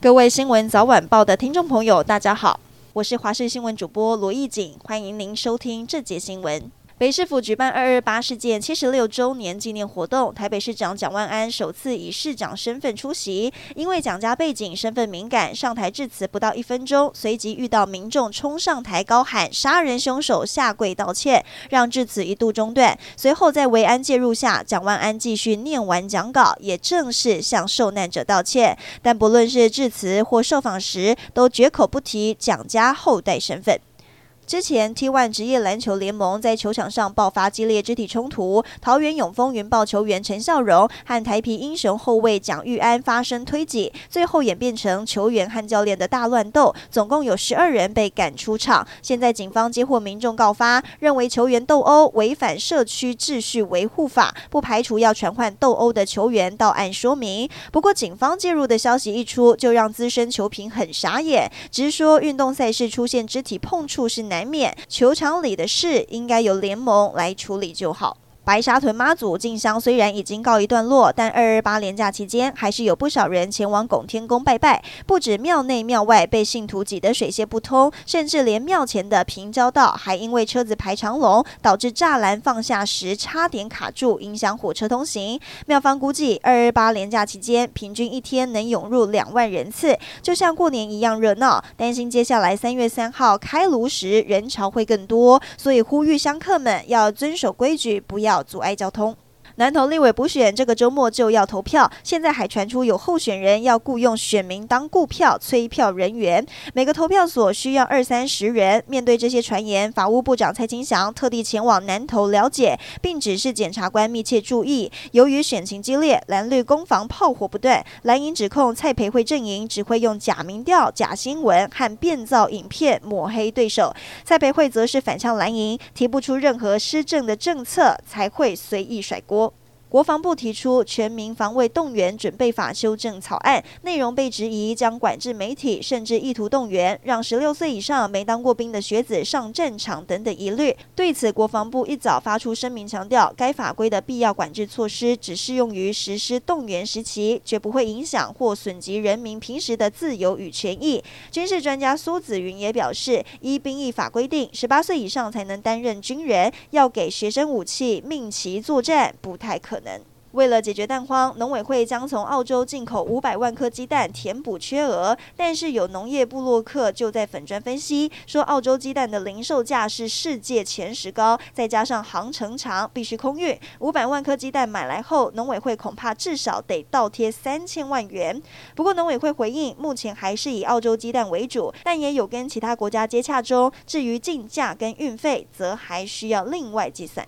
各位新闻早晚报的听众朋友，大家好，我是华视新闻主播罗艺锦，欢迎您收听这节新闻。北市府举办二二八事件七十六周年纪念活动，台北市长蒋万安首次以市长身份出席。因为蒋家背景身份敏感，上台致辞不到一分钟，随即遇到民众冲上台高喊“杀人凶手下跪道歉”，让致辞一度中断。随后在维安介入下，蒋万安继续念完讲稿，也正式向受难者道歉。但不论是致辞或受访时，都绝口不提蒋家后代身份。之前，T1 职业篮球联盟在球场上爆发激烈肢体冲突，桃园永丰云豹球员陈孝荣和台啤英雄后卫蒋玉安发生推挤，最后演变成球员和教练的大乱斗，总共有十二人被赶出场。现在警方接获民众告发，认为球员斗殴违反社区秩序维护法，不排除要传唤斗殴的球员到案说明。不过，警方介入的消息一出，就让资深球评很傻眼，直说运动赛事出现肢体碰触是难。难免球场里的事，应该由联盟来处理就好。白沙屯妈祖进香虽然已经告一段落，但二二八连假期间还是有不少人前往拱天宫拜拜。不止庙内庙外被信徒挤得水泄不通，甚至连庙前的平交道还因为车子排长龙，导致栅栏放下时差点卡住，影响火车通行。庙方估计二二八连假期间平均一天能涌入两万人次，就像过年一样热闹。担心接下来三月三号开炉时人潮会更多，所以呼吁香客们要遵守规矩，不要阻碍交通。南投立委补选这个周末就要投票，现在还传出有候选人要雇用选民当雇票、催票人员，每个投票所需要二三十人。面对这些传言，法务部长蔡清祥特地前往南投了解，并指示检察官密切注意。由于选情激烈，蓝绿攻防炮火不断，蓝营指控蔡培慧阵营只会用假民调、假新闻和变造影片抹黑对手，蔡培慧则是反呛蓝营，提不出任何施政的政策，才会随意甩锅。国防部提出《全民防卫动员准备法》修正草案，内容被质疑将管制媒体，甚至意图动员，让十六岁以上没当过兵的学子上战场等等疑虑。对此，国防部一早发出声明，强调该法规的必要管制措施只适用于实施动员时期，绝不会影响或损及人民平时的自由与权益。军事专家苏子云也表示，依兵役法规定，十八岁以上才能担任军人，要给学生武器命其作战，不太可能。为了解决蛋荒，农委会将从澳洲进口五百万颗鸡蛋填补缺额。但是有农业部落客就在粉专分析说，澳洲鸡蛋的零售价是世界前十高，再加上航程长，必须空运，五百万颗鸡蛋买来后，农委会恐怕至少得倒贴三千万元。不过农委会回应，目前还是以澳洲鸡蛋为主，但也有跟其他国家接洽中。至于进价跟运费，则还需要另外计算。